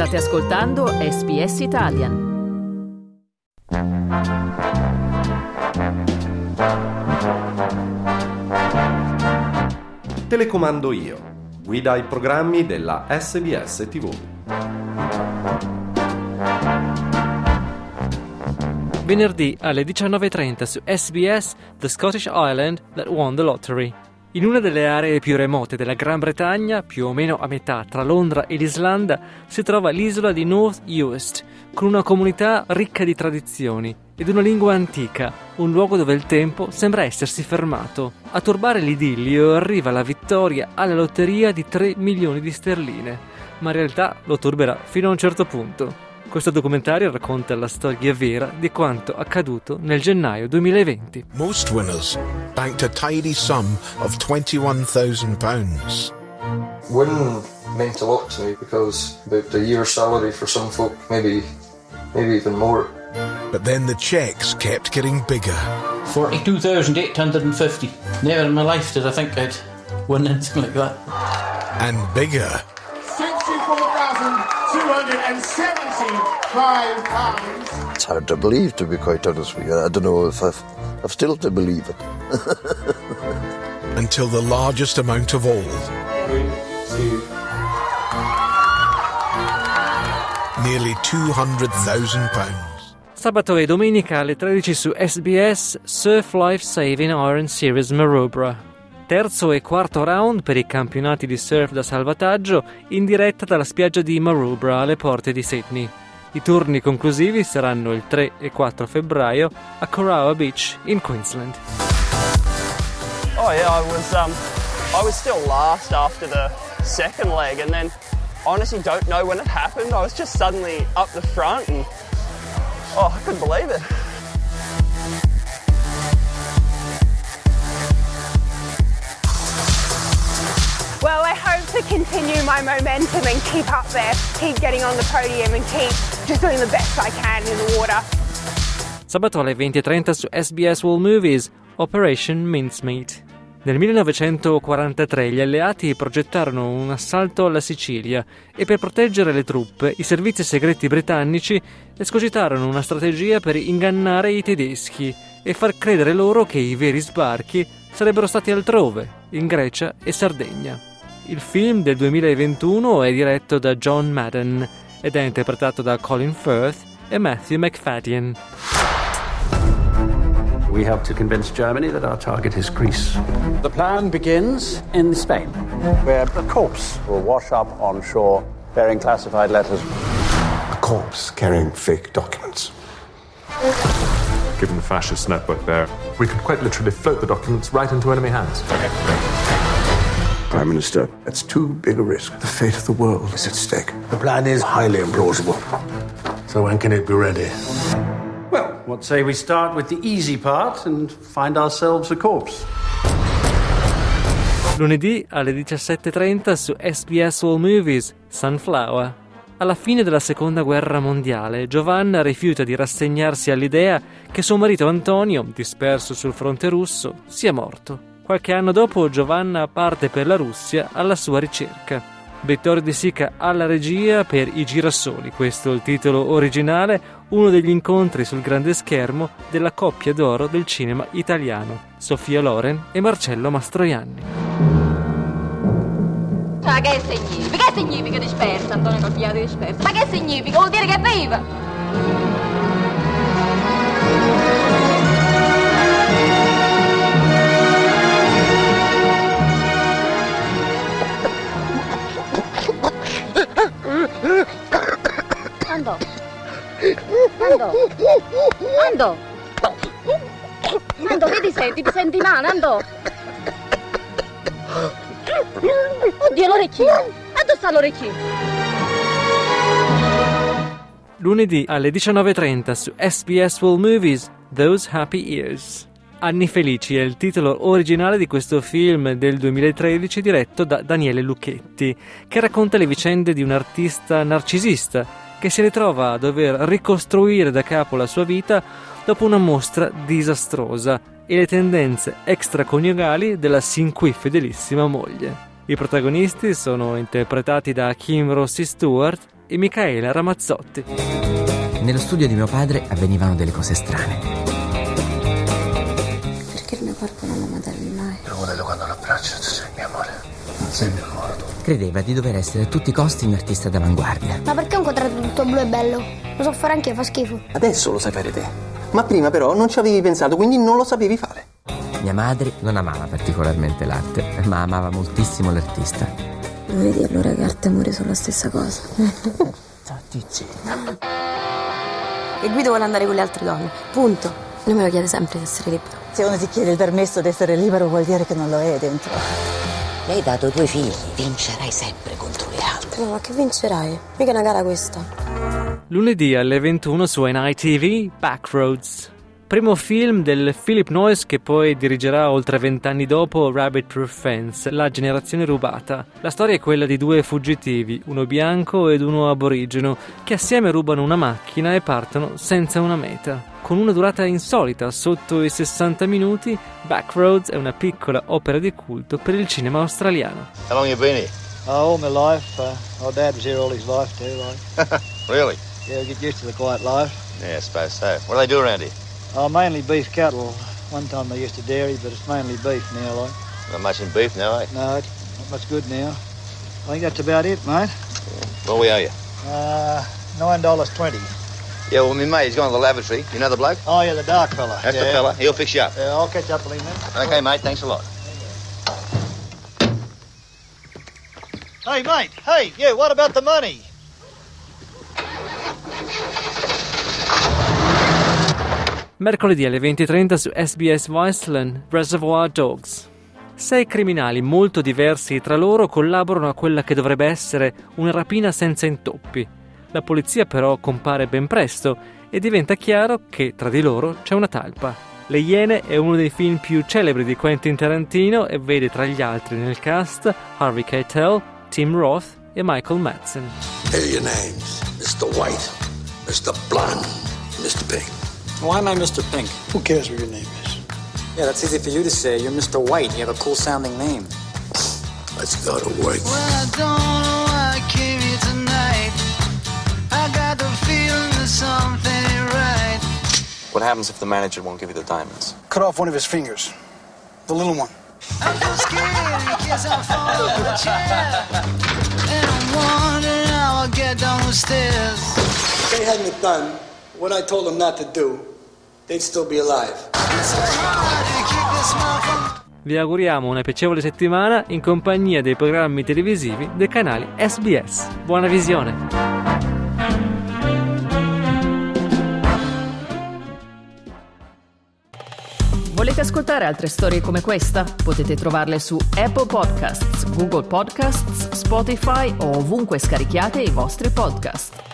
State ascoltando SBS Italian. Telecomando io. Guida i programmi della SBS TV. Venerdì alle 19.30 su SBS The Scottish Island That Won the Lottery. In una delle aree più remote della Gran Bretagna, più o meno a metà tra Londra e l'Islanda, si trova l'isola di North Uist, con una comunità ricca di tradizioni ed una lingua antica, un luogo dove il tempo sembra essersi fermato. A turbare l'idillio arriva la vittoria alla lotteria di 3 milioni di sterline, ma in realtà lo turberà fino a un certo punto. Questo documentario racconta la storia vera di quanto accaduto nel gennaio 2020. Most winners banked a tidy sum of £21,000. Winning meant a lot to me because about a year's salary for some folk, maybe, maybe even more. But then the checks kept getting bigger. 42,850. Never in my life did I think I'd win anything like that. And bigger. £64,275. It's hard to believe, to be quite honest with you. I don't know if I've, I've still to believe it. Until the largest amount of all. Three, two, Nearly £200,000. Sabato e domenica alle 13 su SBS Surf Life Saving Iron Series Maroubra. Terzo e quarto round per i campionati di surf da salvataggio in diretta dalla spiaggia di Maroubra alle porte di Sydney. I turni conclusivi saranno il 3 e 4 febbraio a Coraoa Beach in Queensland. Oh yeah, I was um, I was still last after the second leg, and then honestly don't know when it happened. I was just suddenly up the front, and oh, I couldn't believe it. Well, I hope to continue my momentum and keep up there, keep getting on the podium and keep just doing the best I can in the water. Sabato alle 20.30 su SBS World Movies Operation Mincemeat. Nel 1943 gli alleati progettarono un assalto alla Sicilia e per proteggere le truppe i servizi segreti britannici escogitarono una strategia per ingannare i tedeschi e far credere loro che i veri sbarchi sarebbero stati altrove, in Grecia e Sardegna. Il film del 2021 è diretto da John Madden ed è interpretato da Colin Firth e Matthew McFadden. We have to convince Germany that our target is Greece. The plan begins in Spain, where a corpse will wash up on shore bearing classified letters. A corpse carrying fake documents. Given the fascist network there, we could quite literally float the documents right into enemy hands. Prime Minister, that's too big a risk. The fate of the world is at stake. The plan is highly implausible. So when can it be ready? Well, what say we start with the easy part and find ourselves a corpse? Lunedì alle 17.30 su SBS All Movies Sunflower. Alla fine della seconda guerra mondiale, Giovanna rifiuta di rassegnarsi all'idea che suo marito Antonio, disperso sul fronte russo, sia morto. Qualche anno dopo Giovanna parte per la Russia alla sua ricerca. Vittorio De Sica alla regia per I Girasoli, questo è il titolo originale, uno degli incontri sul grande schermo della coppia d'oro del cinema italiano, Sofia Loren e Marcello Mastroianni. Ma che significa? Che significa dispersa, Antonio Colpiato dispersa? Ma che significa? Vuol dire che è viva! Ando. Ando, che ti senti? Ti senti male, Ando? Oddio, l'orecchino. E sta l'orecchino? Lunedì alle 19.30 su SBS World Movies Those Happy Years. Anni felici è il titolo originale di questo film del 2013 diretto da Daniele Lucchetti, che racconta le vicende di un artista narcisista che si ritrova a dover ricostruire da capo la sua vita dopo una mostra disastrosa e le tendenze extraconiugali della sin qui fedelissima moglie. I protagonisti sono interpretati da Kim Rossi Stewart e Michaela Ramazzotti. Nello studio di mio padre avvenivano delle cose strane. Perché il mio corpo non lo modelli mai? Lo modello quando l'abbraccio, tu sei mio amore. Non sei mio amore tu. Credeva di dover essere a tutti i costi un artista d'avanguardia. Ma perché un quadrato tutto blu è bello? Lo so fare anche fa schifo. Adesso lo sai fare te. Ma prima però non ci avevi pensato, quindi non lo sapevi fare. Mia madre non amava particolarmente l'arte, ma amava moltissimo l'artista. Lo vedi allora che arte e amore sono la stessa cosa. E Guido vuole andare con le altre donne. Punto. Lui me lo chiede sempre di essere libero. Se uno ti chiede il permesso di essere libero vuol dire che non lo è dentro. Lei hai dato due figli, vincerai sempre contro le altre. No, ma che vincerai? Mica una gara questa. Lunedì alle 21 su NITV Backroads. Primo film del Philip Noyce che poi dirigerà oltre vent'anni dopo Rabbit Proof Fence, La generazione rubata. La storia è quella di due fuggitivi, uno bianco ed uno aborigeno, che assieme rubano una macchina e partono senza una meta. Con una durata insolita, sotto i 60 minuti, Backroads è una piccola opera di culto per il cinema australiano. How long you been here? Oh, all my life. Uh, my dad was here all his life too. Like. really? Yeah, we get used to the quiet life. Yeah, I suppose so. What do they do around here? Oh, mainly beef cattle. One time they used to dairy, but it's mainly beef now, like. Not much in beef now, eh? No, it's not much good now. I think that's about it, mate. Well, we owe you? Uh, nine dollars twenty. Yeah, well, my mate, he's gone to the lavatory. You know the bloke? Oh yeah, the dark fella. That's yeah. the fella. He'll fix you up. Yeah, I'll catch up with him then. Okay, mate, thanks a lot. Hey, mate. Hey, yeah. What about the money? Mercoledì alle 20.30 su SBS Viceland Reservoir Dogs. Sei criminali molto diversi tra loro collaborano a quella che dovrebbe essere una rapina senza intoppi. La polizia però compare ben presto e diventa chiaro che tra di loro c'è una talpa. Le Iene è uno dei film più celebri di Quentin Tarantino e vede tra gli altri nel cast Harvey Keitel, Tim Roth e Michael Madsen. Here are your names Mr. White, Mr. Blonde, Mr. Pink. Why am I Mr. Pink? Who cares what your name is? Yeah, that's easy for you to say. You're Mr. White. You have a cool sounding name. Let's go to work. Well, I don't know why I came here tonight. I got the feeling that something ain't right. What happens if the manager won't give you the diamonds? Cut off one of his fingers. The little one. I feel scared in case I fall off the chair. And I'm wondering how I'll get down the stairs. They hadn't done what I told them not to do, they'd still be alive. Vi auguriamo una piacevole settimana in compagnia dei programmi televisivi dei canali SBS. Buona visione! Volete ascoltare altre storie come questa? Potete trovarle su Apple Podcasts, Google Podcasts, Spotify o ovunque scarichiate i vostri podcast.